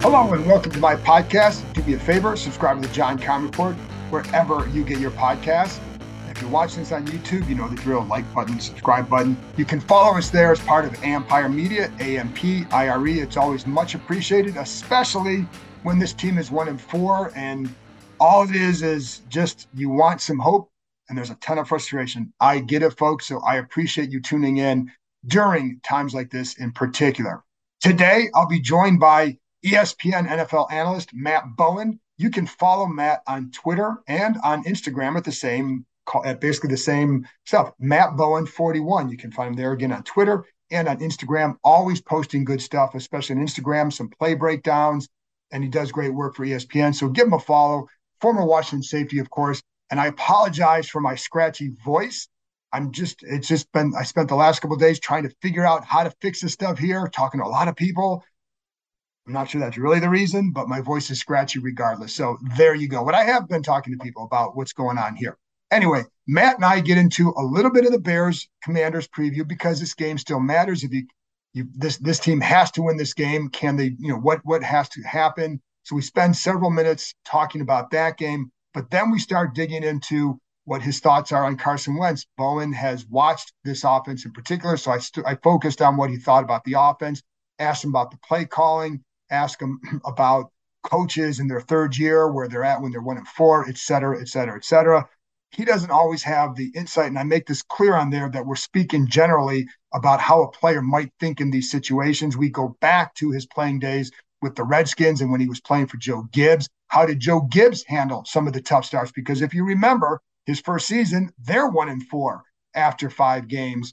Hello and welcome to my podcast. Do me a favor, subscribe to the John Keim Report wherever you get your podcasts. If you're watching this on YouTube, you know the drill like button, subscribe button. You can follow us there as part of Ampire Media, A-M-P-I-R-E. It's always much appreciated, especially when this team is one and four and all it is is just you want some hope and there's a ton of frustration. I get it, folks. So I appreciate you tuning in during times like this in particular. Today, I'll be joined by ESPN NFL analyst Matt Bowen. You can follow Matt on Twitter and on Instagram at the same, at basically the same stuff. Matt Bowen 41. You can find him there again on Twitter and on Instagram. Always posting good stuff, especially on Instagram, some play breakdowns, and he does great work for ESPN. So give him a follow. Former Washington safety, of course. And I apologize for my scratchy voice. I'm just, it's just been, I spent the last couple days trying to figure out how to fix this stuff here, talking to a lot of people. I'm not sure that's really the reason, but my voice is scratchy regardless. So there you go. But I have been talking to people about what's going on here. Anyway, Matt and I get into a little bit of the Bears Commanders preview because this game still matters. If you, you this this team has to win this game, can they? You know what what has to happen? So we spend several minutes talking about that game, but then we start digging into what his thoughts are on Carson Wentz. Bowen has watched this offense in particular, so I st- I focused on what he thought about the offense, asked him about the play calling, asked him about coaches in their third year, where they're at when they're one and four, et cetera, et cetera, et cetera. He doesn't always have the insight, and I make this clear on there that we're speaking generally about how a player might think in these situations. We go back to his playing days with the Redskins and when he was playing for Joe Gibbs. How did Joe Gibbs handle some of the tough starts? Because if you remember his first season, they're one and four after five games.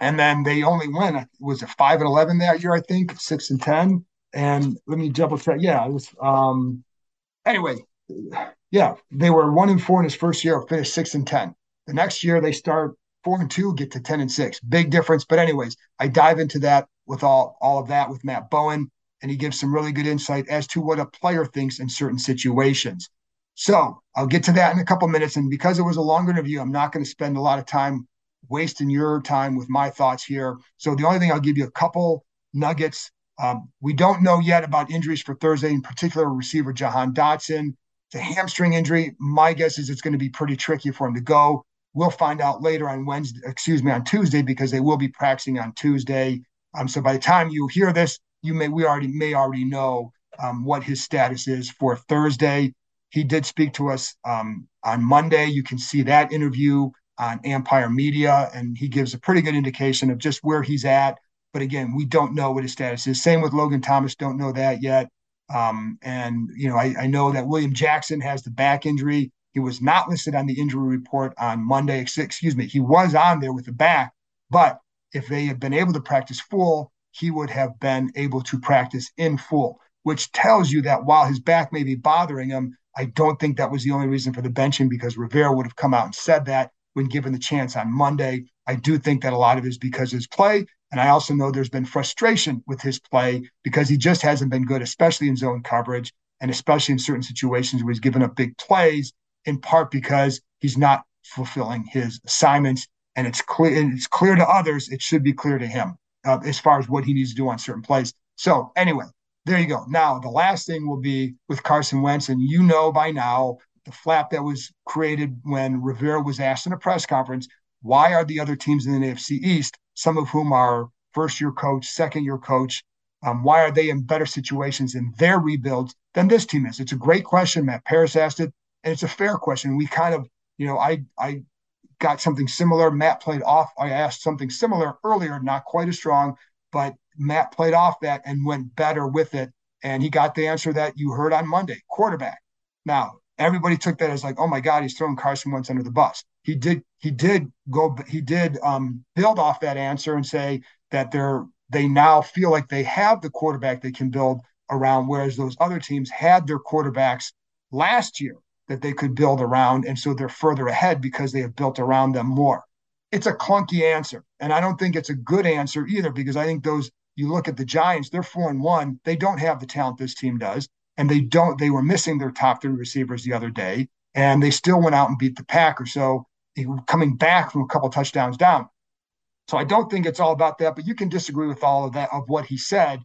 And then they only win, was it five and 11 that year, I think, six and 10. And let me double check. Yeah, it was, um, anyway, yeah, they were one and four in his first year, finished six and 10. The next year, they start four and two, get to 10 and six. Big difference. But, anyways, I dive into that with all, all of that with Matt Bowen and he gives some really good insight as to what a player thinks in certain situations. So I'll get to that in a couple minutes. And because it was a longer interview, I'm not going to spend a lot of time wasting your time with my thoughts here. So the only thing I'll give you a couple nuggets. Um, we don't know yet about injuries for Thursday, in particular, receiver Jahan Dotson. It's a hamstring injury. My guess is it's going to be pretty tricky for him to go. We'll find out later on Wednesday, excuse me, on Tuesday, because they will be practicing on Tuesday. Um, so by the time you hear this, you may we already may already know um, what his status is for Thursday. He did speak to us um, on Monday. You can see that interview on Ampire Media, and he gives a pretty good indication of just where he's at. But again, we don't know what his status is. Same with Logan Thomas, don't know that yet. Um, and you know, I, I know that William Jackson has the back injury. He was not listed on the injury report on Monday. Excuse me, he was on there with the back, but if they had been able to practice full, he would have been able to practice in full, which tells you that while his back may be bothering him, I don't think that was the only reason for the benching because Rivera would have come out and said that when given the chance on Monday. I do think that a lot of it is because his play. And I also know there's been frustration with his play because he just hasn't been good, especially in zone coverage and especially in certain situations where he's given up big plays, in part because he's not fulfilling his assignments. And it's clear, and it's clear to others. It should be clear to him uh, as far as what he needs to do on certain plays. So anyway, there you go. Now the last thing will be with Carson Wentz, and you know by now the flap that was created when Rivera was asked in a press conference, why are the other teams in the AFC East, some of whom are first year coach, second year coach, um, why are they in better situations in their rebuilds than this team is? It's a great question. Matt Paras asked it, and it's a fair question. We kind of, you know, I I got something similar. Matt played off. I asked something similar earlier, not quite as strong, but Matt played off that and went better with it. And he got the answer that you heard on Monday quarterback. Now, everybody took that as like, oh my God, he's throwing Carson Wentz under the bus. He did, he did go, he did um, build off that answer and say that they're, they now feel like they have the quarterback they can build around, whereas those other teams had their quarterbacks last year that they could build around. And so they're further ahead because they have built around them more. It's a clunky answer. And I don't think it's a good answer either, because I think those, you look at the Giants, they're four and one. They don't have the talent this team does. And they don't, they were missing their top three receivers the other day. And they still went out and beat the Packers. So coming back from a couple touchdowns down. So I don't think it's all about that, but you can disagree with all of that of what he said.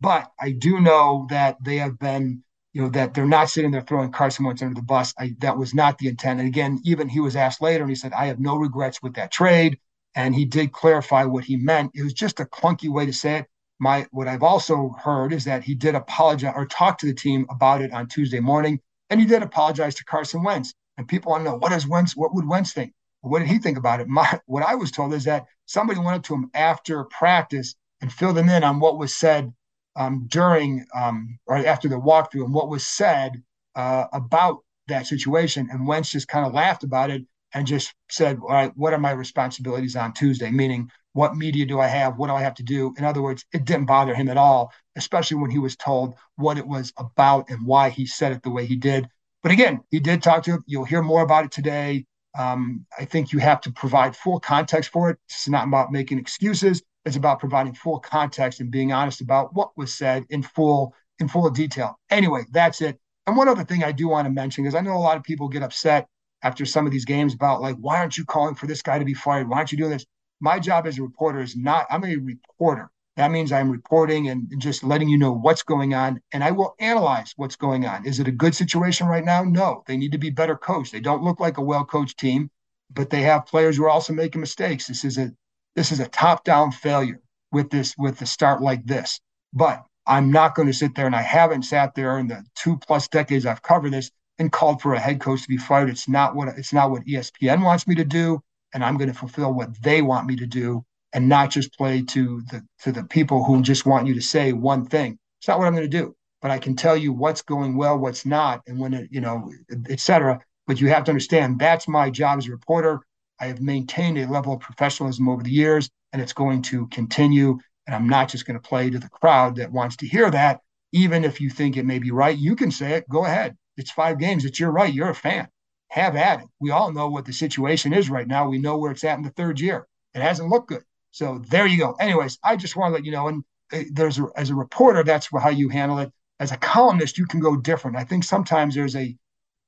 But I do know that they have been you know, that they're not sitting there throwing Carson Wentz under the bus. I, that was not the intent. And again, even he was asked later and he said, I have no regrets with that trade. And he did clarify what he meant. It was just a clunky way to say it. My what I've also heard is that he did apologize or talk to the team about it on Tuesday morning, and he did apologize to Carson Wentz. And people want to know what does Wentz, what would Wentz think? What did he think about it? My what I was told is that somebody went up to him after practice and filled him in on what was said um, during um, or after the walkthrough and what was said uh, about that situation. And Wentz just kind of laughed about it and just said, All right, what are my responsibilities on Tuesday? Meaning, what media do I have? What do I have to do? In other words, it didn't bother him at all, especially when he was told what it was about and why he said it the way he did. But again, he did talk to him. You'll hear more about it today. Um, I think you have to provide full context for it. It's not about making excuses. It's about providing full context and being honest about what was said in full in full detail. Anyway, that's it. And one other thing I do want to mention because I know a lot of people get upset after some of these games about like, why aren't you calling for this guy to be fired? Why aren't you doing this? My job as a reporter is not. I'm a reporter. That means I'm reporting and just letting you know what's going on, and I will analyze what's going on. Is it a good situation right now? No. They need to be better coached. They don't look like a well coached team, but they have players who are also making mistakes. This is a this is a top-down failure with this with the start like this. But I'm not going to sit there, and I haven't sat there in the two plus decades I've covered this and called for a head coach to be fired. It's not what it's not what ESPN wants me to do, and I'm going to fulfill what they want me to do, and not just play to the to the people who just want you to say one thing. It's not what I'm going to do. But I can tell you what's going well, what's not, and when it, you know, etc. But you have to understand that's my job as a reporter. I have maintained a level of professionalism over the years, and it's going to continue. And I'm not just going to play to the crowd that wants to hear that. Even if you think it may be right, you can say it. Go ahead. It's five games. It's your right. You're a fan. Have at it. We all know what the situation is right now. We know where it's at in the third year. It hasn't looked good. So there you go. Anyways, I just want to let you know. And uh, there's a, as a reporter, that's how you handle it. As a columnist, you can go different. I think sometimes there's a.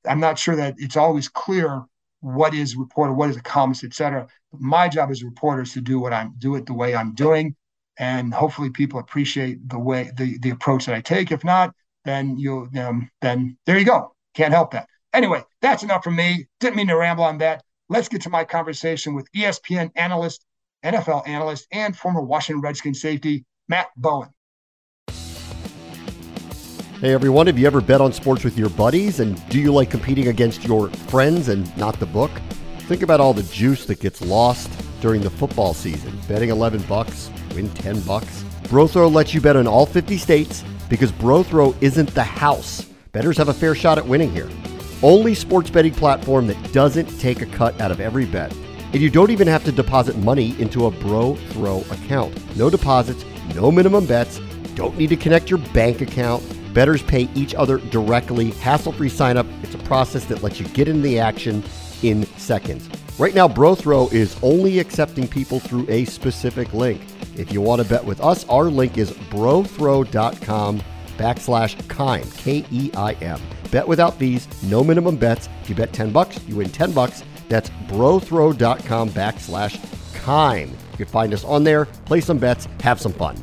I'm not sure that it's always clear what is reporter, what is a columnist, etc. My job as a reporter is to do what I'm do it the way I'm doing, and hopefully people appreciate the way the the approach that I take. If not, then you um, then there you go. Can't help that. Anyway, that's enough for me. Didn't mean to ramble on that. Let's get to my conversation with ESPN analyst, NFL analyst, and former Washington Redskins safety Matt Bowen. Hey everyone, have you ever bet on sports with your buddies and do you like competing against your friends and not the book? Think about all the juice that gets lost during the football season. Betting 11 bucks, win 10 bucks. Brothrow lets you bet in all 50 states because Brothrow isn't the house. Bettors have a fair shot at winning here. Only sports betting platform that doesn't take a cut out of every bet. And you don't even have to deposit money into a Brothrow account. No deposits, no minimum bets, don't need to connect your bank account Bettors pay each other directly, hassle free sign up. It's a process that lets you get in the action in seconds. Right now, Brothrow is only accepting people through a specific link. If you want to bet with us, our link is brothrow.com backslash Keim, K E I M. Bet without fees, no minimum bets. If you bet 10 bucks, you win 10 bucks. That's brothrow.com backslash Keim. You can find us on there, play some bets, have some fun.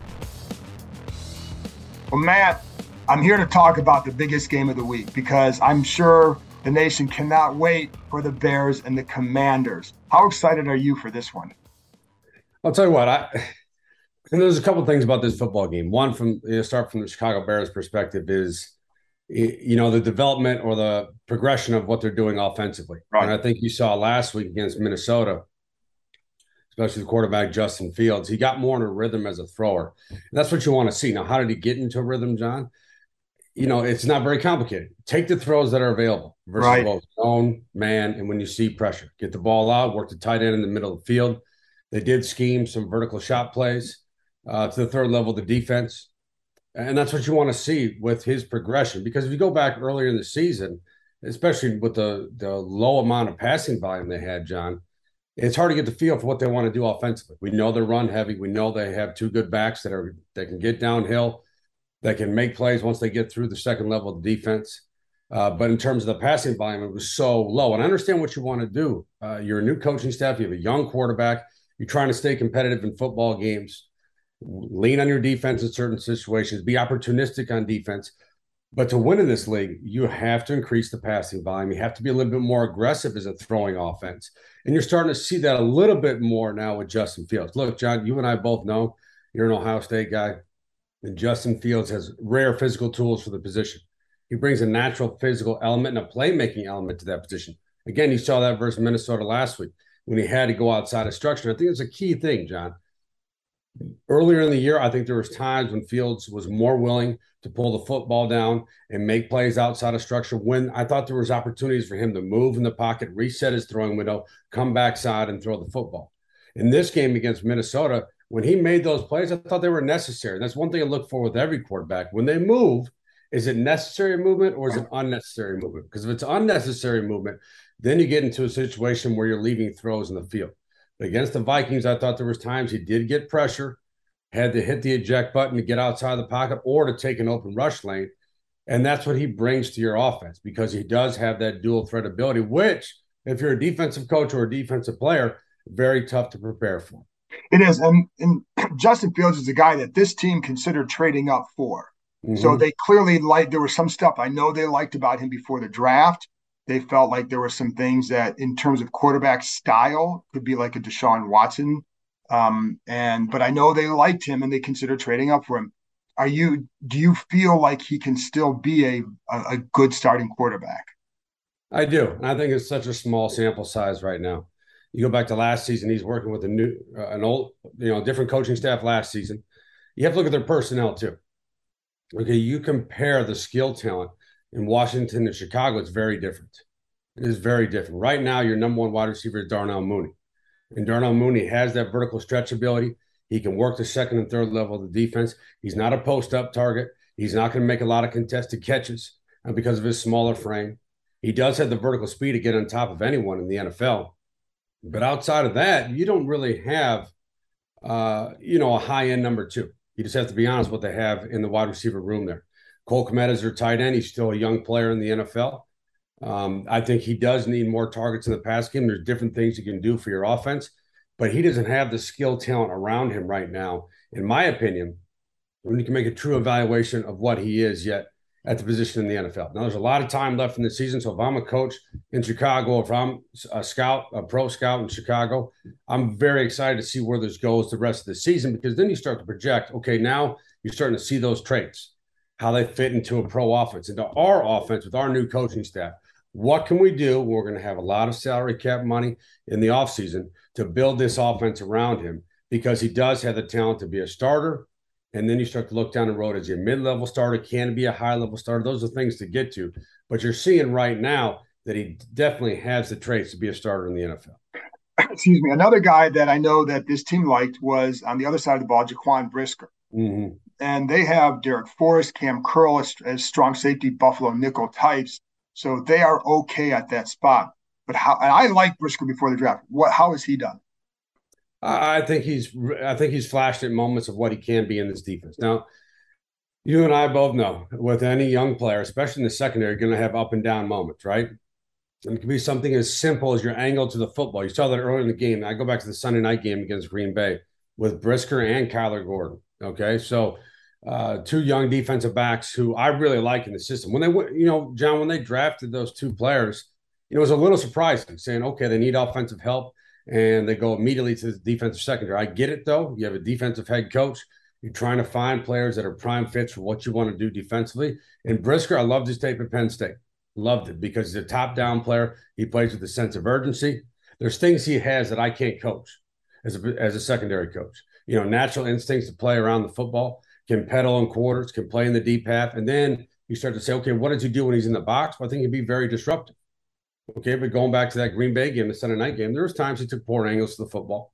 Well, Matt, I'm here to talk about the biggest game of the week because I'm sure the nation cannot wait for the Bears and the Commanders. How excited are you for this one? I'll tell you what, I and there's a couple things about this football game. One from you know, start from the Chicago Bears perspective is you know the development or the progression of what they're doing offensively. Right. And I think you saw last week against Minnesota, especially the quarterback Justin Fields. He got more in a rhythm as a thrower. And that's what you want to see. Now, how did he get into a rhythm, John? You know, it's not very complicated. Take the throws that are available versus Right. both zone, man, and when you see pressure, get the ball out, work the tight end in the middle of the field. They did scheme some vertical shot plays uh, to the third level of the defense. And that's what you want to see with his progression. Because if you go back earlier in the season, especially with the the low amount of passing volume they had, John, it's hard to get the feel for what they want to do offensively. We know they're run heavy. We know they have two good backs that are that can get downhill, that can make plays once they get through the second level of defense. Uh, but in terms of the passing volume, it was so low. And I understand what you want to do. Uh, you're a new coaching staff. You have a young quarterback. You're trying to stay competitive in football games. Lean on your defense in certain situations. Be opportunistic on defense. But to win in this league, you have to increase the passing volume. You have to be a little bit more aggressive as a throwing offense. And you're starting to see that a little bit more now with Justin Fields. Look, John, you and I both know you're an Ohio State guy, and Justin Fields has rare physical tools for the position. He brings a natural physical element and a playmaking element to that position. Again, you saw that versus Minnesota last week when he had to go outside of structure. I think it's a key thing, John. Earlier in the year, I think there was times when Fields was more willing to pull the football down and make plays outside of structure. When I thought there was opportunities for him to move in the pocket, reset his throwing window, come backside and throw the football. In this game against Minnesota, when he made those plays, I thought they were necessary. That's one thing I look for with every quarterback. When they move, is it necessary movement or is it unnecessary movement? Because if it's unnecessary movement, then you get into a situation where you're leaving throws in the field. Against the Vikings, I thought there was times he did get pressure, had to hit the eject button to get outside the pocket or to take an open rush lane. And that's what he brings to your offense because he does have that dual threat ability, which, if you're a defensive coach or a defensive player, very tough to prepare for. It is. And, and Justin Fields is a guy that this team considered trading up for. So Mhm. they clearly liked, there was some stuff I know they liked about him before the draft. They felt like there were some things that, in terms of quarterback style, could be like a Deshaun Watson. Um, and, but I know they liked him and they considered trading up for him. Are you, do you feel like he can still be a, a, a good starting quarterback? I do. And I think it's such a small sample size right now. You go back to last season, he's working with a new, uh, an old, you know, different coaching staff last season. You have to look at their personnel too. Okay, you compare the skill talent in Washington and Chicago, it's very different. It is very different. Right now, your number one wide receiver is Darnell Mooney. And Darnell Mooney has that vertical stretch ability. He can work the second and third level of the defense. He's not a post up target. He's not going to make a lot of contested catches uh, because of his smaller frame. He does have the vertical speed to get on top of anyone in the NFL. But outside of that, you don't really have, uh, you know, a high end number two. You just have to be honest what they have in the wide receiver room there. Cole Kmet is their tight end. He's still a young player in the NFL. Um, I think he does need more targets in the pass game. There's different things you can do for your offense, but he doesn't have the skill talent around him right now, in my opinion, when you can make a true evaluation of what he is yet at the position in the NFL. Now, there's a lot of time left in the season. So if I'm a coach in Chicago, if I'm a scout, a pro scout in Chicago, I'm very excited to see where this goes the rest of the season because then you start to project, okay, now you're starting to see those traits, how they fit into a pro offense, into our offense with our new coaching staff. What can we do? We're going to have a lot of salary cap money in the offseason to build this offense around him because he does have the talent to be a starter. And then you start to look down the road as a mid level starter, can be a high level starter. Those are things to get to. But you're seeing right now that he definitely has the traits to be a starter in the NFL. Excuse me. Another guy that I know that this team liked was on the other side of the ball, Jaquan Brisker. Mm-hmm. And they have Darrick Forrest, Kam Curl as, as, strong safety, Buffalo nickel types. So they are okay at that spot. But how? And I like Brisker before the draft. What? How has he done? I think he's. I think he's flashed at moments of what he can be in this defense. Now, you and I both know with any young player, especially in the secondary, you're going to have up and down moments, right? And it can be something as simple as your angle to the football. You saw that earlier in the game. I go back to the Sunday night game against Green Bay with Brisker and Kyler Gordon. Okay, so uh, two young defensive backs who I really like in the system. When they, went, you know, John, when they drafted those two players, it was a little surprising, saying, okay, they need offensive help, and they go immediately to the defensive secondary. I get it though. You have a defensive head coach. You're trying to find players that are prime fits for what you want to do defensively. And Brisker, I loved his tape at Penn State. Loved it because he's a top down player. He plays with a sense of urgency. There's things he has that I can't coach. as a, as a secondary coach. You know, natural instincts to play around the football, can pedal in quarters, can play in the deep half. And then you start to say, okay, what does he do when he's in the box? Well, I think he'd be very disruptive. Okay, but going back to that Green Bay game, the Sunday night game, there was times he took poor angles to the football.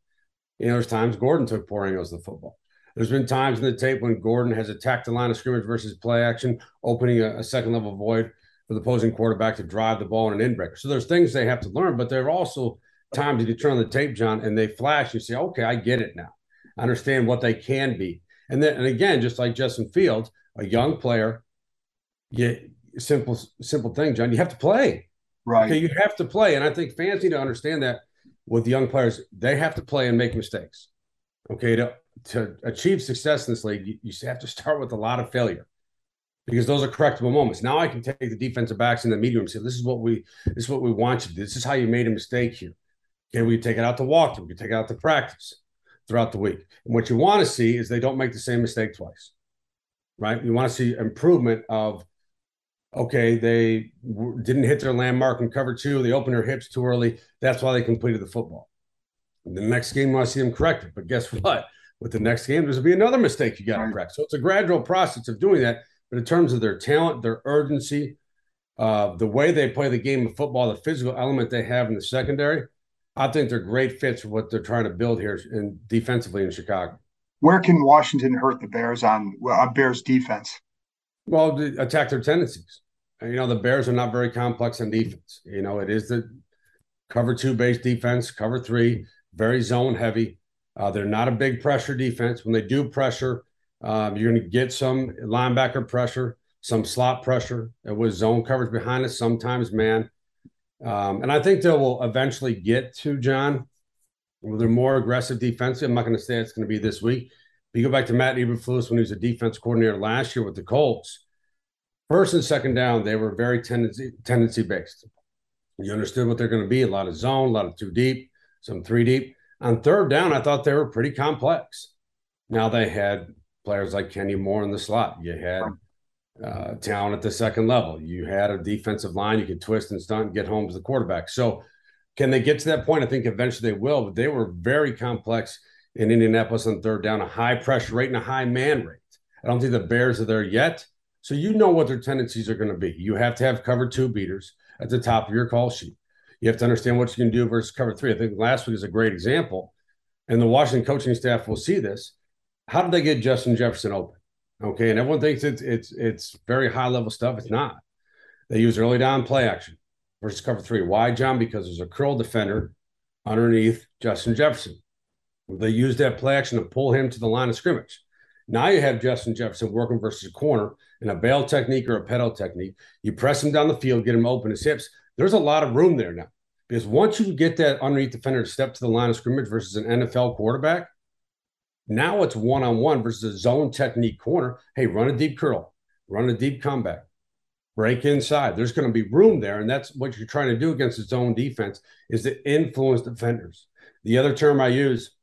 You know, there's times Gordon took poor angles to the football. There's been times in the tape when Gordon has attacked the line of scrimmage versus play action, opening a, a second level void for the opposing quarterback to drive the ball in an inbreaker. So there's things they have to learn, but there are also times you turn on the tape, John, and they flash. You say, okay, I get it now. Understand what they can be. And then, and again, just like Justin Fields, a young player, you simple, simple thing, John. You have to play. Right. Okay, you have to play, and I think fans need to understand that with young players, they have to play and make mistakes. Okay, to to achieve success in this league, you, you have to start with a lot of failure because those are correctable moments. Now I can take the defensive backs in the media room and say, "This is what we, this is what we want you to do. This is how you made a mistake here." Okay, we take it out to walk, we take it out to practice throughout the week. And what you want to see is they don't make the same mistake twice, right? You want to see improvement of, okay, they w- didn't hit their landmark in cover two, they opened their hips too early. That's why they completed the football. The next game, you want to see them correct it. But guess what? With the next game, there's going to be another mistake you got to correct. So it's a gradual process of doing that. But in terms of their talent, their urgency, uh, the way they play the game of football, the physical element they have in the secondary, I think they're great fits for what they're trying to build here in defensively in Chicago. Where can Washington hurt the Bears on on Bears defense? Well, attack their tendencies. You know, the Bears are not very complex on defense. You know, it is the cover two base defense, cover three, very zone heavy. Uh, they're not a big pressure defense. When they do pressure, um, you're going to get some linebacker pressure, some slot pressure with zone coverage behind it, sometimes man. Um, and I think they will eventually get to John They're more aggressive defensive. I'm not going to say it's going to be this week. But you go back to Matt Eberflus when he was a defense coordinator last year with the Colts. First and second down, they were very tendency tendency based. You understood what they're going to be a lot of zone, a lot of two deep, some three deep. On third down, I thought they were pretty complex. Now they had players like Kenny Moore in the slot. You had uh, talent at the second level. You had a defensive line you could twist and stunt and get home to the quarterback. So, can they get to that point? I think eventually they will, but they were very complex in Indianapolis on third down, a high pressure rate and a high man rate. I don't think the Bears are there yet. So, you know what their tendencies are going to be. You have to have cover two beaters at the top of your call sheet. You have to understand what you can do versus cover three. I think last week is a great example. And the Washington coaching staff will see this. How did they get Justin Jefferson open? Okay, and everyone thinks it's it's it's very high level stuff. It's not. They use early down play action versus cover three. Why, John? Because there's a curl defender underneath Justin Jefferson. They use that play action to pull him to the line of scrimmage. Now you have Justin Jefferson working versus a corner in a bail technique or a pedal technique. You press him down the field, get him open his hips. There's a lot of room there now because once you get that underneath defender to step to the line of scrimmage versus an NFL quarterback, now it's one on one versus a zone technique corner. Hey, run a deep curl, run a deep comeback, break inside. There's going to be room there, and that's what you're trying to do against the zone defense is to influence defenders. The other term I use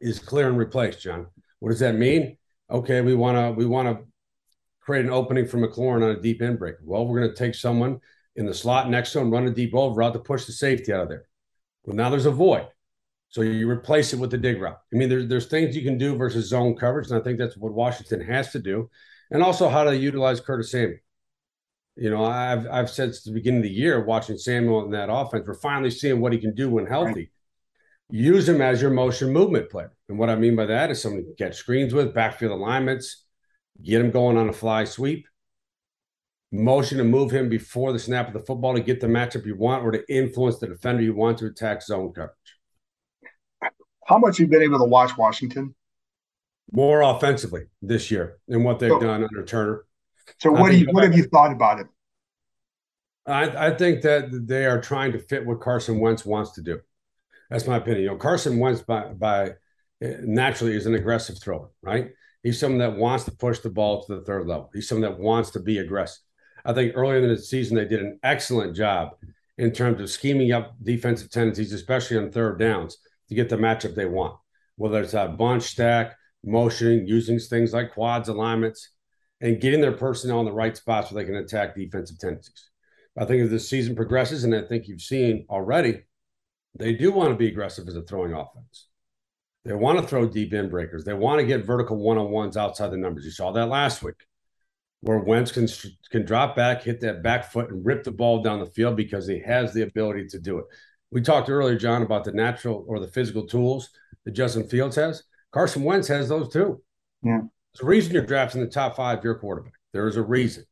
is clear and replace, John. What does that mean? Okay, we want to we want to create an opening for McLaurin on a deep end break. Well, we're going to take someone in the slot next to him, run a deep over route to push the safety out of there. Well, now there's a void. So you replace it with the dig route. I mean, there's there's things you can do versus zone coverage, and I think that's what Washington has to do, and also how to utilize Curtis Samuel. You know, I've I've said since the beginning of the year, watching Samuel in that offense, we're finally seeing what he can do when healthy. Right. Use him as your motion movement player, and what I mean by that is someone to catch screens with, backfield alignments, get him going on a fly sweep, motion to move him before the snap of the football to get the matchup you want, or to influence the defender you want to attack zone coverage. How much you've been able to watch Washington? More offensively this year than what they've so, done under Turner. So what do you what have you thought about it? I, I think that they are trying to fit what Carson Wentz wants to do. That's my opinion. You know, Carson Wentz by by eh, naturally is an aggressive thrower, right? He's someone that wants to push the ball to the third level. He's someone that wants to be aggressive. I think earlier in the season they did an excellent job in terms of scheming up defensive tendencies, especially on third downs to get the matchup they want, whether it's a bunch stack, motion, using things like quads, alignments, and getting their personnel in the right spots so they can attack defensive tendencies. I think as the season progresses, and I think you've seen already, they do want to be aggressive as a throwing offense. They want to throw deep in breakers. They want to get vertical one on ones outside the numbers. You saw that last week, where Wentz can can drop back, hit that back foot, and rip the ball down the field because he has the ability to do it. We talked earlier, John, about the natural or the physical tools that Justin Fields has. Carson Wentz has those too. Yeah. There's a reason you're drafting the top five your quarterback. There is a reason.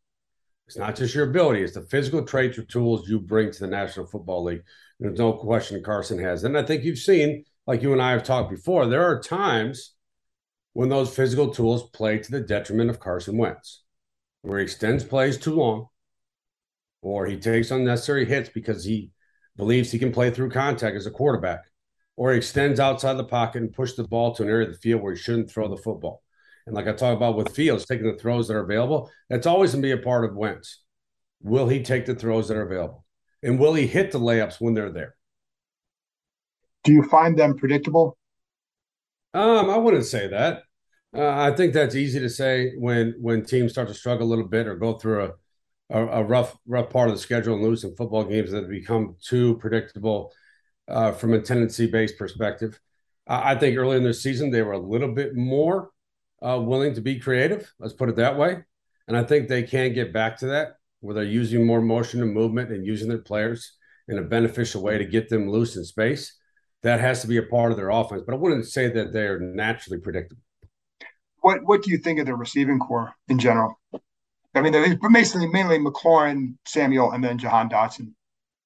It's not just your ability, it's the physical traits or tools you bring to the National Football League. There's no question Carson has. And I think you've seen, like you and I have talked before, there are times when those physical tools play to the detriment of Carson Wentz, where he extends plays too long or he takes unnecessary hits because he believes he can play through contact as a quarterback, or he extends outside the pocket and push the ball to an area of the field where he shouldn't throw the football. And like I talk about with Fields, taking the throws that are available, that's always going to be a part of Wentz. Will he take the throws that are available? And will he hit the layups when they're there? Do you find them predictable? Um, I wouldn't say that. Uh, I think that's easy to say when when teams start to struggle a little bit or go through a a, a rough rough part of the schedule and some football games that have become too predictable uh, from a tendency based perspective. I, I think early in the season they were a little bit more uh, willing to be creative. Let's put it that way. And I think they can get back to that where they're using more motion and movement and using their players in a beneficial way to get them loose in space. That has to be a part of their offense. But I wouldn't say that they're naturally predictable. What What do you think of the receiving core in general? I mean, it's basically mainly McLaurin, Samuel, and then Jahan Dotson.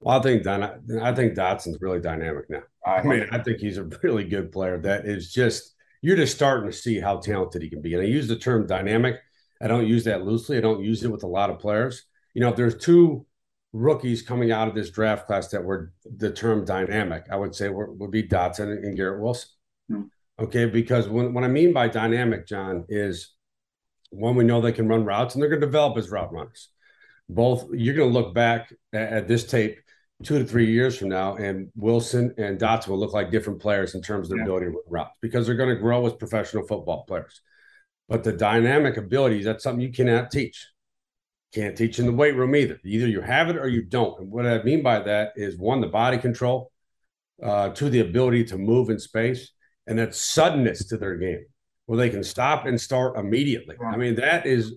Well, I think Don, I think Dotson's really dynamic now. I, I mean, I think he's a really good player. That is just you're just starting to see how talented he can be. And I use the term dynamic. I don't use that loosely. I don't use it with a lot of players. You know, if there's two rookies coming out of this draft class that were the term dynamic, I would say would be Dotson and Garrett Wilson. Hmm. Okay, because when what I mean by dynamic, John, is one we know they can run routes and they're going to develop as route runners. Both you're going to look back at, at this tape two to three years from now, and Wilson and Dotson will look like different players in terms of their yeah. ability to run routes because they're going to grow as professional football players. But the dynamic abilities, that's something you cannot teach. Can't teach in the weight room either. Either you have it or you don't. And what I mean by that is one, the body control, uh, two, the ability to move in space, and that suddenness to their game where they can stop and start immediately. I mean, that is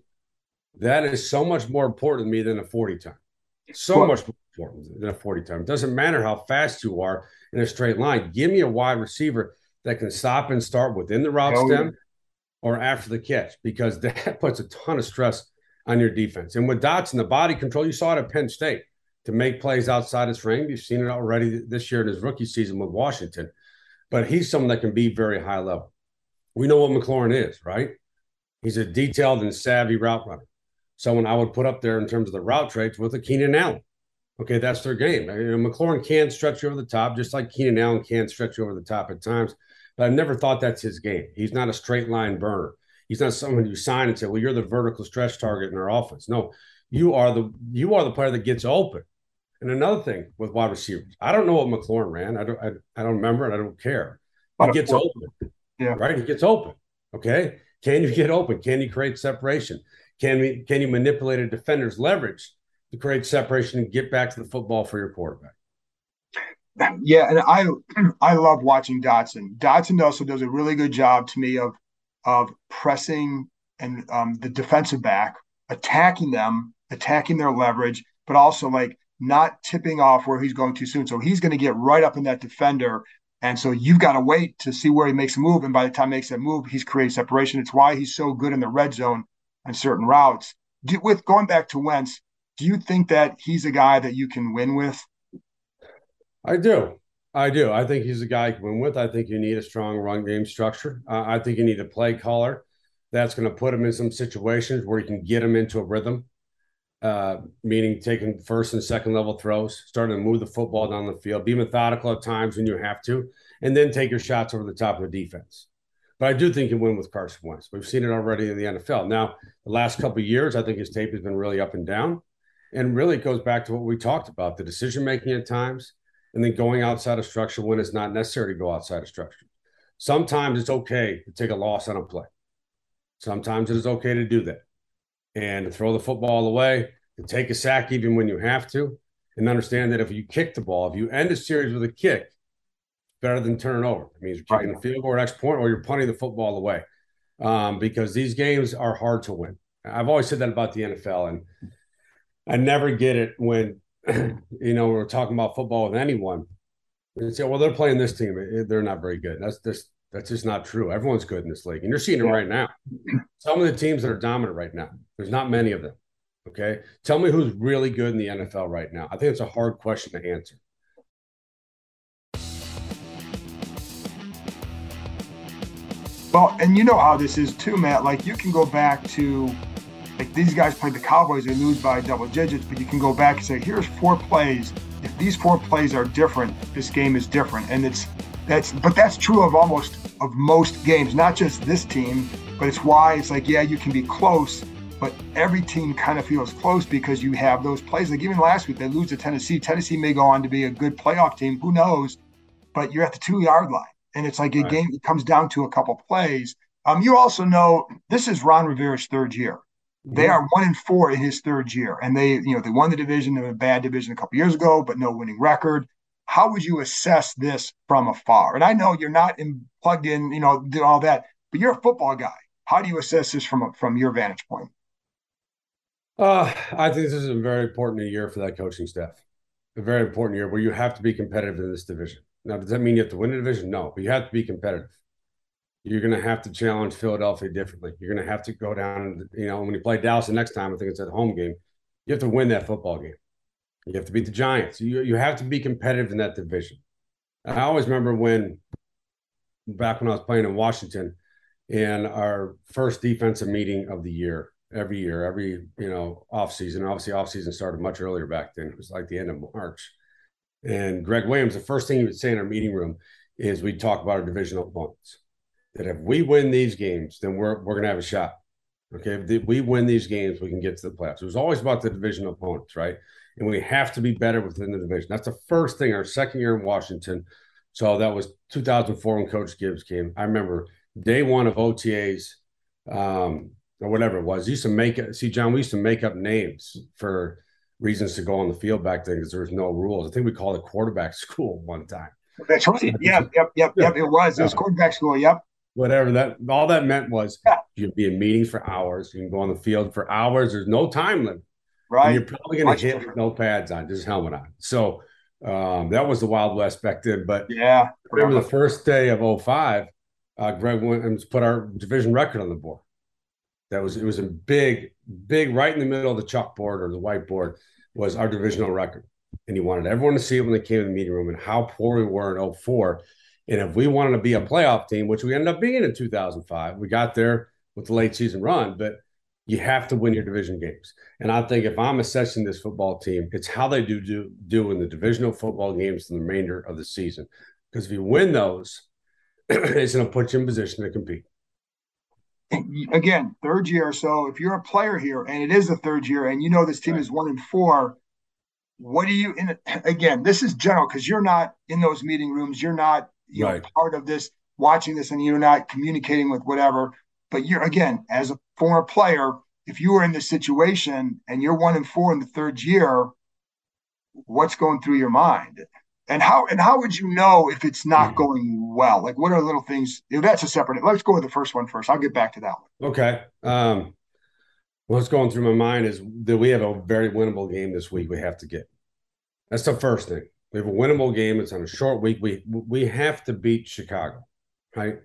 that is so much more important to me than a 40 time. So well, much more important than a 40 time. It doesn't matter how fast you are in a straight line. Give me a wide receiver that can stop and start within the route oh, stem yeah. or after the catch because that puts a ton of stress on your defense. And with dots Dotson, the body control, you saw it at Penn State to make plays outside his frame. You've seen it already this year in his rookie season with Washington. But he's someone that can be very high level we know what McLaurin is, right? He's a detailed and savvy route runner. Someone I would put up there in terms of the route traits with a Keenan Allen. Okay, that's their game. I mean, McLaurin can stretch you over the top, just like Keenan Allen can stretch you over the top at times. But I never thought that's his game. He's not a straight line burner. He's not someone you sign and say, "Well, you're the vertical stretch target in our offense." No, you are the you are the player that gets open. And another thing with wide receivers, I don't know what McLaurin ran. I don't I, I don't remember, and I don't care. He gets open. Yeah. Right. He gets open. Okay. Can you get open? Can you create separation? Can we can you manipulate a defender's leverage to create separation and get back to the football for your quarterback? Yeah, and I I love watching Dotson. Dotson also does a really good job to me of of pressing and um, the defensive back, attacking them, attacking their leverage, but also like not tipping off where he's going too soon. So he's going to get right up in that defender and so you've got to wait to see where he makes a move. And by the time he makes that move, he's created separation. It's why he's so good in the red zone on certain routes. Do, with going back to Wentz, do you think that he's a guy that you can win with? I do. I do. I think he's a guy you can win with. I think you need a strong run game structure. Uh, I think you need a play caller that's going to put him in some situations where you can get him into a rhythm uh, meaning taking first and second level throws, starting to move the football down the field, be methodical at times when you have to, and then take your shots over the top of the defense. But I do think you win with Carson Wentz. We've seen it already in the NFL. Now, the last couple years, I think his tape has been really up and down. And really goes back to what we talked about the decision making at times, and then going outside of structure when it's not necessary to go outside of structure. Sometimes it's okay to take a loss on a play. Sometimes it is okay to do that and to throw the football away, to take a sack even when you have to, and understand that if you kick the ball, if you end a series with a kick, better than turning over. It means you're kicking the field goal or X point, or you're punting the football away. Um, because these games are hard to win. I've always said that about the NFL, and I never get it when you know we're talking about football with anyone. And say, well, they're playing this team. They're not very good. That's just that's just not true. Everyone's good in this league, and you're seeing it right now. Some of the teams that are dominant right now, there's not many of them. Okay, tell me who's really good in the NFL right now. I think it's a hard question to answer. Well, and you know how this is too, Matt. Like you can go back to like these guys played the Cowboys, they lose by double digits, but you can go back and say, here's four plays. If these four plays are different, this game is different. And it's that's but that's true of almost of most games, not just this team, but it's why it's like, yeah, you can be close, but every team kind of feels close because you have those plays. Like even last week, they lose to Tennessee. Tennessee may go on to be a good playoff team, who knows? But you're at the two yard line. And it's like a Right. game, it comes down to a couple plays. Um, you also know this is Ron Rivera's third year. They are one and four in his third year, and they, you know, they won the division in a bad division a couple years ago, but no winning record. How would you assess this from afar? And I know you're not in, plugged in, you know, did all that, but you're a football guy. How do you assess this from from your vantage point? Uh, I think this is a very important year for that coaching staff. A very important year where you have to be competitive in this division. Now, does that mean you have to win the division? No, but you have to be competitive. You're going to have to challenge Philadelphia differently. You're going to have to go down, you know, when you play Dallas the next time, I think it's at home game, you have to win that football game. You have to beat the Giants. You, you have to be competitive in that division. I always remember when, back when I was playing in Washington, in our first defensive meeting of the year, every year, every you know off season. Obviously, off season started much earlier back then. It was like the end of March. And Gregg Williams, the first thing he would say in our meeting room is we'd talk about our divisional opponents. That if we win these games, then we're we're gonna have a shot. Okay, if we win these games, we can get to the playoffs. It was always about the divisional opponents, right? And we have to be better within the division. That's the first thing. Our second year in Washington, so that was 2004 when Coach Gibbs came. I remember day one of OTAs, um, or whatever it was. Used to make it. See, John, we used to make up names for reasons to go on the field back then because there was no rules. I think we called it quarterback school one time. That's right. Yep, yep, yep, yep. It was. It was quarterback school. Yep. Whatever that all that meant was Yeah. you'd be in meetings for hours. You can go on the field for hours. There's no time limit. And Right. you're probably going to hit with no pads on, just helmet on. So um, that was the Wild West back then. But Yeah. I remember the first day of 05, uh, Gregg Williams put our division record on the board. That was it was a big, big right in the middle of the chalkboard or the whiteboard was our divisional record. And he wanted everyone to see it when they came in the meeting room and how poor we were in 04. And if we wanted to be a playoff team, which we ended up being in 2005, we got there with the late season run, but you have to win your division games. And I think if I'm assessing this football team, it's how they do do, do in the divisional football games in the remainder of the season. Because if you win those, it's going to put you in position to compete. again, third year. So if you're a player here and it is the third year and you know this team Right. is one and four, what do you in again, this is general because you're not in those meeting rooms, you're not you know part of this watching this and you're not communicating with whatever. But you're again, as a former player, if you were in this situation and you're one and four in the third year, what's going through your mind? And how and how would you know if it's not Mhm. going well? Like what are little things? That's a separate. Let's go with the first one first. I'll get back to that one. Okay. Um, what's going through my mind is that we have a very winnable game this week. We have to get. That's the first thing. We have a winnable game. It's on a short week. We we have to beat Chicago, right?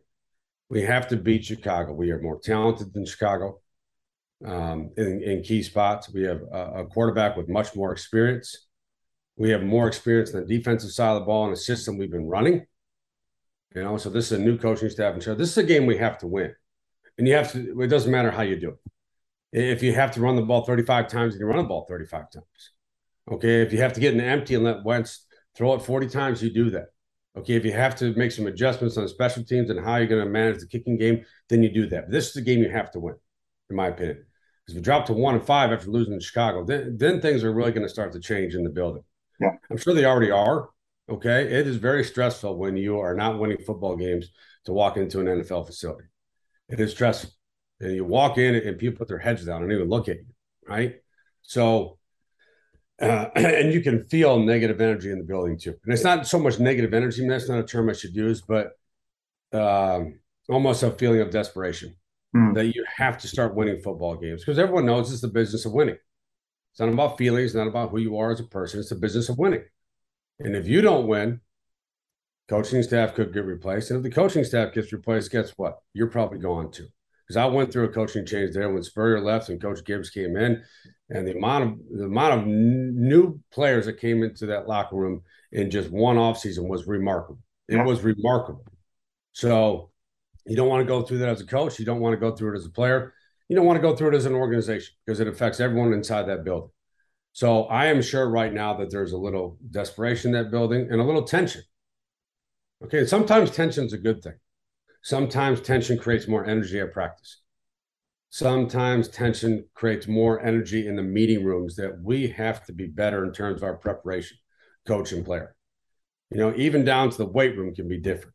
We have to beat Chicago. We are more talented than Chicago um, in, in key spots. We have a, a quarterback with much more experience. We have more experience on the defensive side of the ball and a system we've been running. You know, so this is a new coaching staff and so this is a game we have to win. And you have to, it doesn't matter how you do it. If you have to run the ball 35 times, you run the ball 35 times. Okay. If you have to get an empty and let Wentz throw it 40 times, you do that. Okay. If you have to make some adjustments on special teams and how you're going to manage the kicking game, then you do that. But this is a game you have to win, in my opinion. Because if you drop to one and five after losing to Chicago, then, then things are really going to start to change in the building. Yeah. I'm sure they already are. Okay. It is very stressful when you are not winning football games to walk into an NFL facility. It is stressful. And you walk in and people put their heads down and even look at you. Right. So Uh, and you can feel negative energy in the building too. And it's not so much negative energy. I mean, that's not a term I should use, but um, almost a feeling of desperation Hmm. that you have to start winning football games because everyone knows it's the business of winning. It's not about feelings, it's not about who you are as a person. It's the business of winning. And if you don't win, coaching staff could get replaced. And if the coaching staff gets replaced, guess what? You're probably going to. Because I went through a coaching change there when Spurrier left and Coach Gibbs came in, and the amount of the amount of new players that came into that locker room in just one offseason was remarkable. It Yeah. was remarkable. So you don't want to go through that as a coach. You don't want to go through it as a player. You don't want to go through it as an organization because it affects everyone inside that building. So I am sure right now that there's a little desperation in that building and a little tension. Okay, sometimes tension's a good thing. Sometimes tension creates more energy at practice. Sometimes tension creates more energy in the meeting rooms that we have to be better in terms of our preparation, coach and player. You know, even down to the weight room can be different.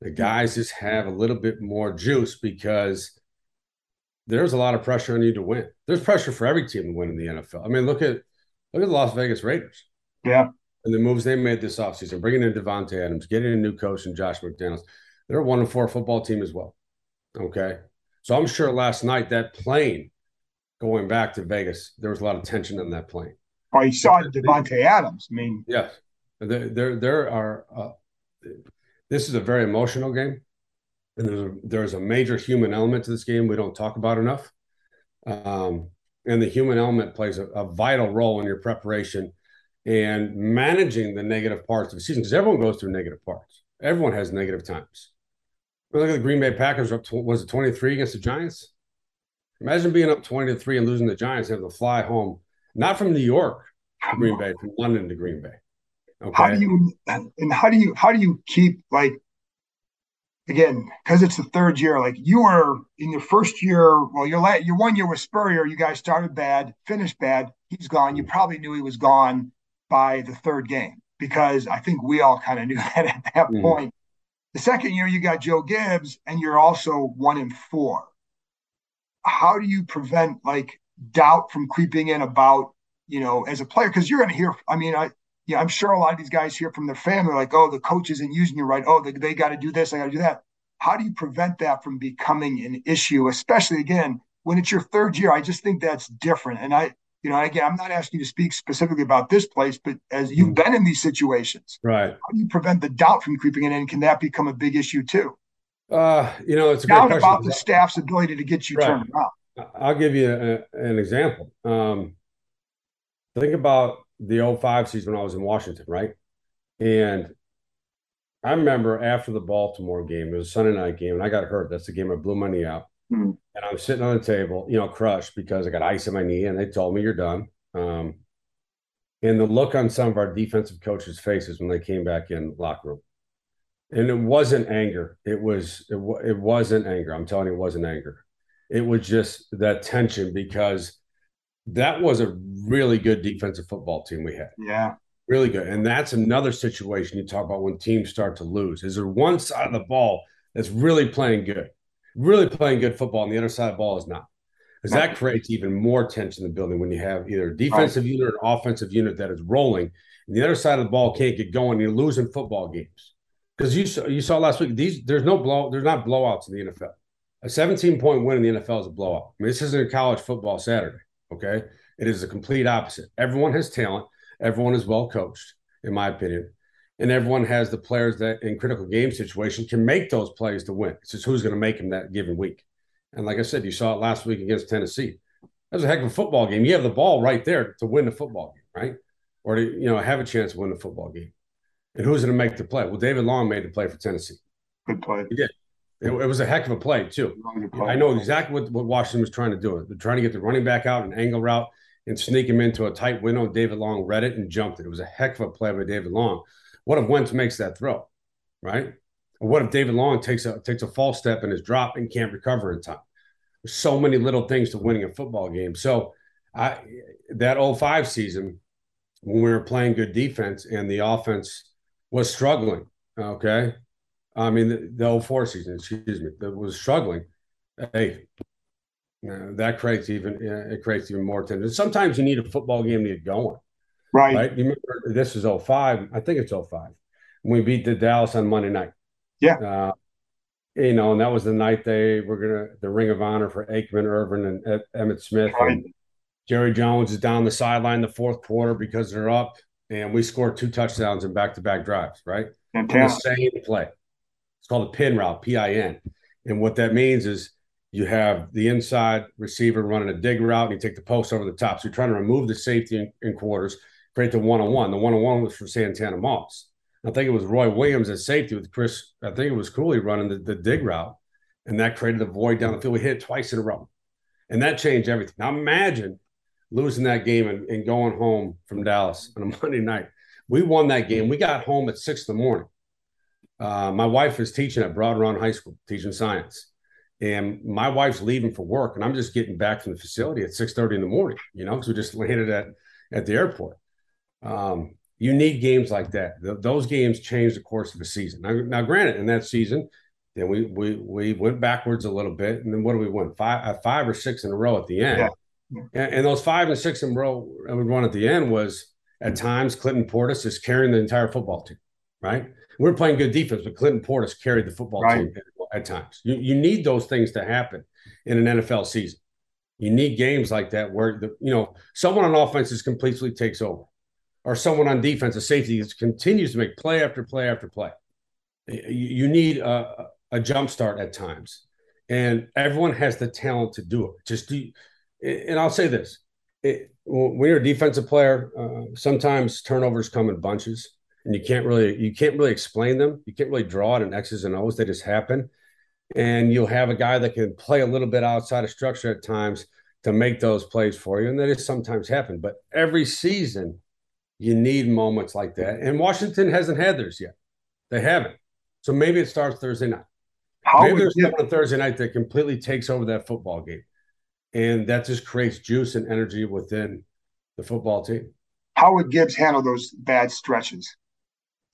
The guys just have a little bit more juice because there's a lot of pressure on you to win. There's pressure for every team to win in the NFL. I mean, look at look at the Las Vegas Raiders Yeah. and the moves they made this offseason, bringing in Davante Adams, getting a new coach and Josh McDaniels. They're a one and four football team as well. Okay. So I'm sure last night that plane going back to Vegas, there was a lot of tension on that plane. Oh, you saw Davante Adams. I mean, Yes. There, there, there are, uh, this is a very emotional game. And there's a, there's a major human element to this game we don't talk about enough. Um, and the human element plays a, a vital role in your preparation and managing the negative parts of the season because everyone goes through negative parts. Everyone has negative times. Look at the Green Bay Packers up to, was it 23 against the Giants? Imagine being up 20 to 3 and losing the Giants have to fly home, not from New York to Green Bay, from London to Green Bay. Okay. how do you and how do you how do you keep like again because it's the third year like you were in your first year well your la- your one year with Spurrier you guys started bad finished bad he's gone you probably knew he was gone by the third game because I think we all kind of knew that at that Mhm. point the second year you got Joe Gibbs and you're also one in four how do you prevent like doubt from creeping in about you know as a player because you're going to hear I mean I yeah, I'm sure a lot of these guys hear from their family, like, oh, the coach isn't using you right. Oh, they, they got to do this, I got to do that. How do you prevent that from becoming an issue, especially again when it's your third year? I just think that's different. And I, you know, again, I'm not asking you to speak specifically about this place, but as you've been in these situations, Right. how do you prevent the doubt from creeping in? And can that become a big issue too? Uh, you know, it's a Doubt question. about the staff's ability to get you Right. turned around. I'll give you a, an example. Um, think about the 05 season when I was in Washington, right? And I remember after the Baltimore game, it was a Sunday night game, and I got hurt. That's the game I blew my knee out. Hmm. And I'm sitting on the table, you know, crushed because I got ice in my knee, and they told me you're done. Um, and the look on some of our defensive coaches' faces when they came back in the locker room, and it wasn't anger. It was it, wa- it wasn't anger. I'm telling you, it wasn't anger. It was just that tension because that was a really good defensive football team we had. Yeah. Really good. And that's another situation you talk about when teams start to lose. Is there one side of the ball that's really playing good, really playing good football, and the other side of the ball is not? Because that creates even more tension in the building when you have either a defensive unit or an offensive unit that is rolling, and the other side of the ball can't get going. You're losing football games. Because you saw, you saw last week, these there's no blow, there's not blowouts in the NFL. A 17 point win in the NFL is a blowout. I mean, this isn't a college football Saturday. Okay. It is a complete opposite. Everyone has talent. Everyone is well coached, in my opinion. And everyone has the players that in critical game situation can make those plays to win. It's just who's going to make them that given week. And like I said, you saw it last week against Tennessee. That was a heck of a football game. You have the ball right there to win the football game, right? Or to, you know, have a chance to win the football game. And who's going to make the play? Well, David Long made the play for Tennessee. Good play. He did. It, it was a heck of a play, too. I know exactly what, what Washington was trying to do. They're trying to get the running back out an angle route and sneak him into a tight window. David Long read it and jumped it. It was a heck of a play by David Long. What if Wentz makes that throw, right? Or what if David Long takes a takes a false step in his drop and can't recover in time? There's so many little things to winning a football game. So I that 05 season when we were playing good defense and the offense was struggling. Okay. I mean the, the 04 season, excuse me, that was struggling. Hey, uh, that creates even it creates even more tension. Sometimes you need a football game to get going. Right. right? You remember this is 05. I think it's 05. We beat the Dallas on Monday night. Yeah. Uh, you know, and that was the night they were gonna the Ring of Honor for Aikman, Irvin, and Ed, Emmitt Smith. Right. And Jerry Jones is down the sideline the fourth quarter because they're up, and we scored two touchdowns in back to back drives. Right, in the same play. It's called a pin route, P I N, and what that means is you have the inside receiver running a dig route, and you take the post over the top. So you're trying to remove the safety in, in quarters, create the one on one. The one on one was for Santana Moss. I think it was Roy Williams at safety with Chris. I think it was Cooley running the, the dig route, and that created a void down the field. We hit it twice in a row, and that changed everything. Now imagine losing that game and, and going home from Dallas on a Monday night. We won that game. We got home at six in the morning. Uh, my wife is teaching at Broad Run High School, teaching science, and my wife's leaving for work, and I'm just getting back from the facility at six thirty in the morning. You know, because we just landed at at the airport. Um, you need games like that. Th- those games change the course of the season. Now, now, granted, in that season, then we we we went backwards a little bit, and then what do we win? Five uh, five or six in a row at the end. Yeah. And, and those five and six in a row we won at the end was at times Clinton Portis is carrying the entire football team, right? We're playing good defense, but Clinton Portis carried the football Right. team at, at times. You you need those things to happen in an NFL season. You need games like that where the you know someone on offense just completely takes over, or someone on defense, a safety, just continues to make play after play after play. You, you need a, a jump start at times, and everyone has the talent to do it. Just do, and I'll say this: it, when you're a defensive player, uh, sometimes turnovers come in bunches, and you can't really you can't really explain them. You can't really draw it in X's and O's; they just happen and you'll have a guy that can play a little bit outside of structure at times to make those plays for you. And that is sometimes happen. But every season, you need moments like that. And Washington hasn't had theirs yet. They haven't. So maybe it starts Thursday night. How maybe there's someone on Thursday night that completely takes over that football game. And that just creates juice and energy within the football team. how would Gibbs handle those bad stretches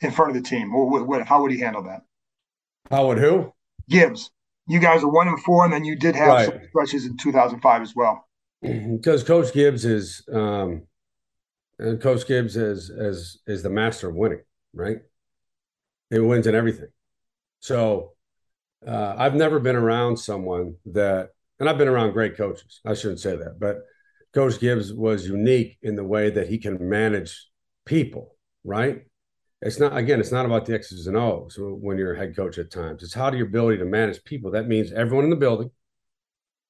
in front of the team? What, what, what- how would he handle that? How would who? Gibbs, you guys are one and four, and then you did have Right. some stretches in 2005 as well. because Coach Gibbs is um, and Coach Gibbs is is is the master of winning, right? He wins in everything. So uh, I've never been around someone that, and I've been around great coaches. I shouldn't say that, but Coach Gibbs was unique in the way that he can manage people, right? It's not again, it's not about the X's and O's when you're a head coach at times. It's how do your ability to manage people. That means everyone in the building.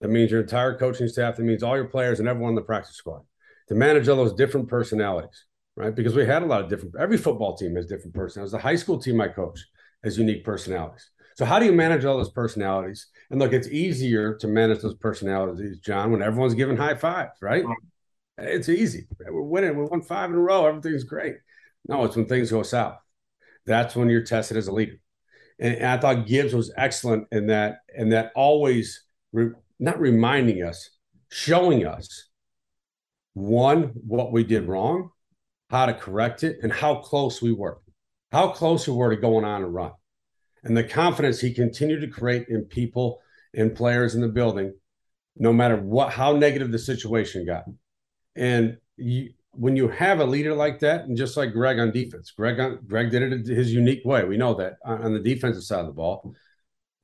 That means your entire coaching staff. That means all your players and everyone in the practice squad to manage all those different personalities, right? Because we had a lot of different. Every football team has different personalities. The high school team I coach has unique personalities. So how do you manage all those personalities? And look, it's easier to manage those personalities, John, when everyone's giving high fives, right? It's easy. We're winning. We won five in a row. Everything's great. No, it's when things go south. That's when you're tested as a leader. And, and I thought Gibbs was excellent in that, and that always re, not reminding us, showing us one, what we did wrong, how to correct it, and how close we were. How close we were to going on a run. And the confidence he continued to create in people and players in the building, no matter what how negative the situation got. And you, when you have a leader like that, and just like Gregg on defense, Gregg on, Gregg did it his unique way. We know that on, on the defensive side of the ball.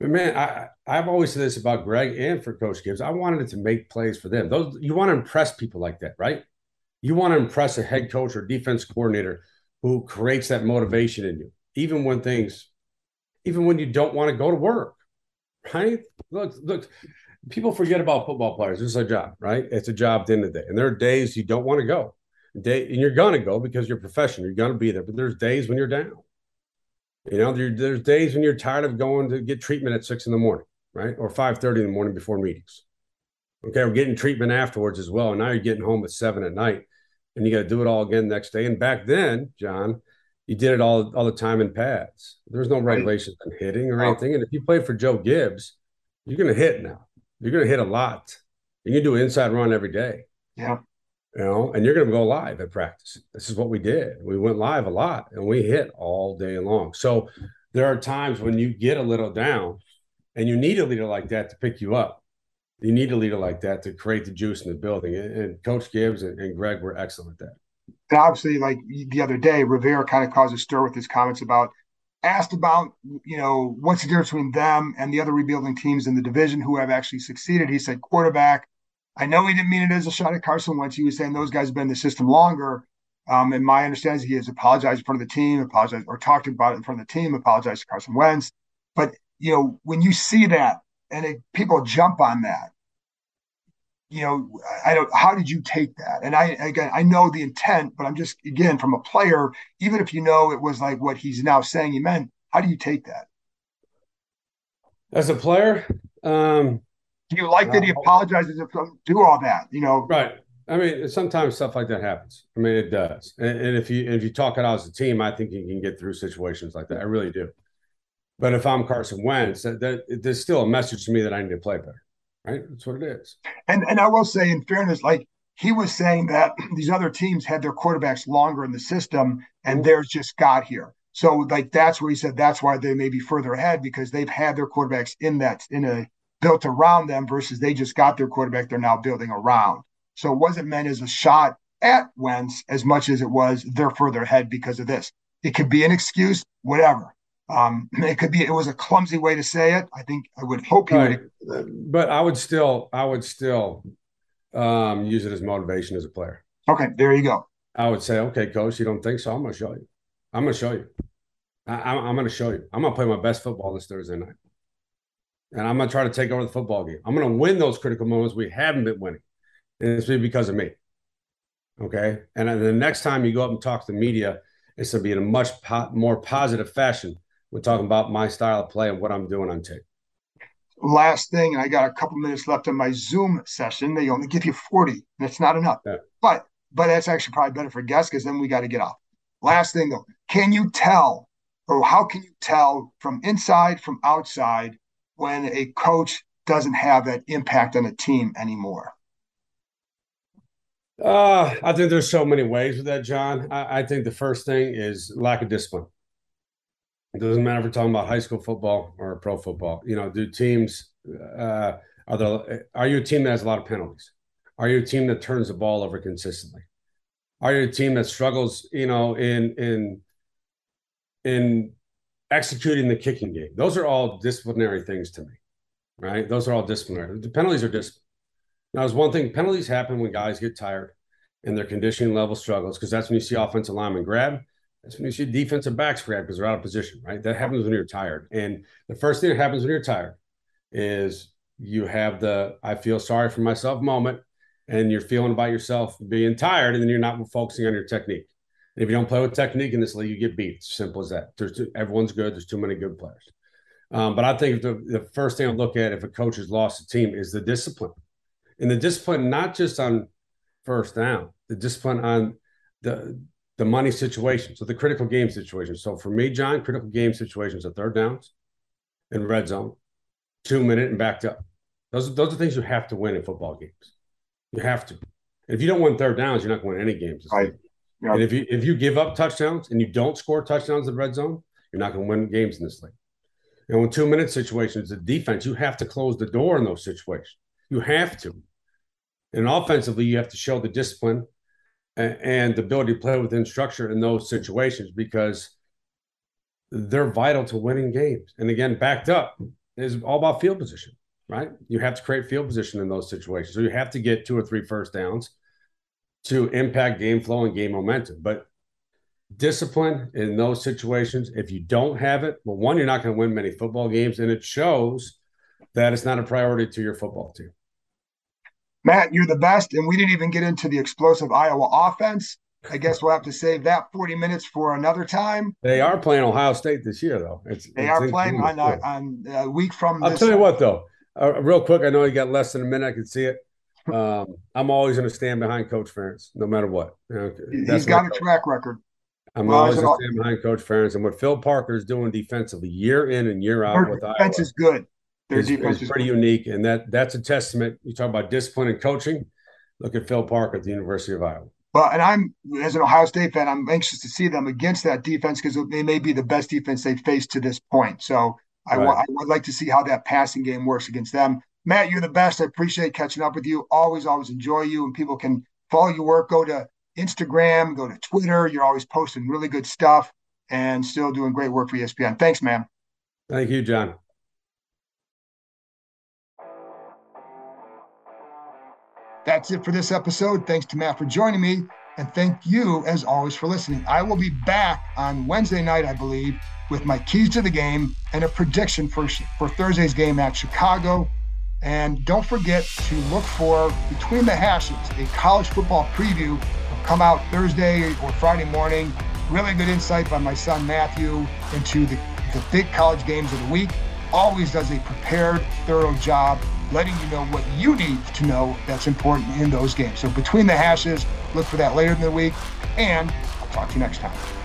But man, I I've always said this about Gregg and for Coach Gibbs. I wanted it to make plays for them. Those you want to impress people like that, right? You want to impress a head coach or defense coordinator who creates that motivation in you, even when things, even when you don't want to go to work, right? Look, look, people forget about football players. It's a job, right? It's a job at the end of the day. And there are days you don't want to go. Day, and you're gonna go because you're professional. You're gonna be there. But there's days when you're down. You know, there, there's days when you're tired of going to get treatment at six in the morning, right? Or five thirty in the morning before meetings. Okay, we're getting treatment afterwards as well. And now you're getting home at seven at night, and you got to do it all again next day. And back then, John, you did it all all the time in pads. There's no regulations on hitting or anything. And if you play for Joe Gibbs, you're gonna hit now. You're gonna hit a lot. You can do an inside run every day. Yeah. You know, and you're going to go live at practice. This is what we did. We went live a lot and we hit all day long. So there are times when you get a little down and you need a leader like that to pick you up. You need a leader like that to create the juice in the building. And, Coach Gibbs and, and Gregg were excellent at that. And obviously, like the other day, Rivera kind of caused a stir with his comments about asked about, you know, what's the difference between them and the other rebuilding teams in the division who have actually succeeded. He said quarterback. I know he didn't mean it as a shot at Carson Wentz. He was saying those guys have been in the system longer. Um, and my understanding is he has apologized in front of the team, apologized or talked about it in front of the team, apologized to Carson Wentz. But you know, when you see that and it, people jump on that, you know, I don't. How did you take that? And I again, I know the intent, but I'm just again from a player. Even if you know it was like what he's now saying he meant, how do you take that? As a player, um, do you like that he apologizes to do all that? You know, right? I mean, sometimes stuff like that happens. I mean, it does. And, and if you if you talk it out as a team, I think you can get through situations like that. I really do. But if I'm Carson Wentz, that, that there's still a message to me that I need to play better right? That's what it is. And and I will say, in fairness, like he was saying that these other teams had their quarterbacks longer in the system, and mm-hmm. theirs just got here. So like that's where he said that's why they may be further ahead because they've had their quarterbacks in that in a built around them versus they just got their quarterback they're now building around. So it wasn't meant as a shot at Wentz as much as it was they're further ahead because of this. It could be an excuse, whatever. Um, it could be it was a clumsy way to say it. I think I would hope he right. would. But I would still, I would still um, use it as motivation as a player. Okay, there you go. I would say, okay, coach, you don't think so? I'm going to show you. I'm going to show you. I, am going to show you. I'm going to play my best football this Thursday night, and I'm going to try to take over the football game. I'm going to win those critical moments we haven't been winning, and it's because of me. Okay, and then the next time you go up and talk to the media, it's going to be in a much po- more positive fashion we're talking about my style of play and what I'm doing on tape. Last thing, and I got a couple minutes left on my Zoom session. They only give you 40. That's not enough. Yeah. But but that's actually probably better for guests because then we got to get off. Last thing though, can you tell or how can you tell from inside, from outside, when a coach doesn't have that impact on a team anymore? Uh, I think there's so many ways with that, John. I, I think the first thing is lack of discipline. It doesn't matter if we're talking about high school football or pro football. You know, do teams uh, are there? Are you a team that has a lot of penalties? Are you a team that turns the ball over consistently? Are you a team that struggles? You know, in in in executing the kicking game. Those are all disciplinary things to me, right? Those are all disciplinary. The penalties are discipline. Now, there's one thing: penalties happen when guys get tired and their conditioning level struggles because that's when you see offensive linemen grab that's when you see defensive backs grab because they're out of position, right? That happens when you're tired. And the first thing that happens when you're tired is you have the I feel sorry for myself moment and you're feeling about yourself being tired and then you're not focusing on your technique. If you don't play with technique in this league, you get beat. It's simple as that. There's too, everyone's good. There's too many good players. Um, but I think the, the first thing I look at if a coach has lost a team is the discipline. And the discipline, not just on first down, the discipline on the the money situation, so the critical game situation. So for me, John, critical game situations are third downs and red zone, two minute and backed up. Those are, those are things you have to win in football games. You have to. If you don't win third downs, you're not going to win any games. Right. Yep. And if you if you give up touchdowns and you don't score touchdowns in the red zone, you're not going to win games in this league. And when two minute situations, the defense, you have to close the door in those situations. You have to. And offensively, you have to show the discipline and the ability to play within structure in those situations because they're vital to winning games. And again, backed up is all about field position, right? You have to create field position in those situations. So you have to get two or three first downs to impact game flow and game momentum. But discipline in those situations, if you don't have it, well, one, you're not going to win many football games, and it shows that it's not a priority to your football team. Matt, you're the best. And we didn't even get into the explosive Iowa offense. I guess we'll have to save that 40 minutes for another time. They are playing Ohio State this year, though. It's, they it's are playing on, a, on a week from. I'll tell you what, though, uh, real quick. I know you got less than a minute. I can see it. Um, I'm always going to stand behind Coach Ferentz, no matter what. You know, He's got a track record. I'm well, always going to stand behind Coach Ferentz, and what Phil Parker is doing defensively, year in and year out. with defense Iowa. is good. Their is, is pretty good. unique, and that that's a testament. You talk about discipline and coaching. Look at Phil Parker at the University of Iowa. Well, and I'm as an Ohio State fan, I'm anxious to see them against that defense because they may be the best defense they've faced to this point. So I, right. I would like to see how that passing game works against them. Matt, you're the best. I appreciate catching up with you. Always, always enjoy you, and people can follow your work. Go to Instagram, go to Twitter. You're always posting really good stuff and still doing great work for ESPN. Thanks, man. Thank you, John. That's it for this episode. Thanks to Matt for joining me. And thank you, as always, for listening. I will be back on Wednesday night, I believe, with my keys to the game and a prediction for, for Thursday's game at Chicago. And don't forget to look for Between the Hashes, a college football preview will come out Thursday or Friday morning. Really good insight by my son Matthew into the, the big college games of the week. Always does a prepared, thorough job letting you know what you need to know that's important in those games. So between the hashes, look for that later in the week, and I'll talk to you next time.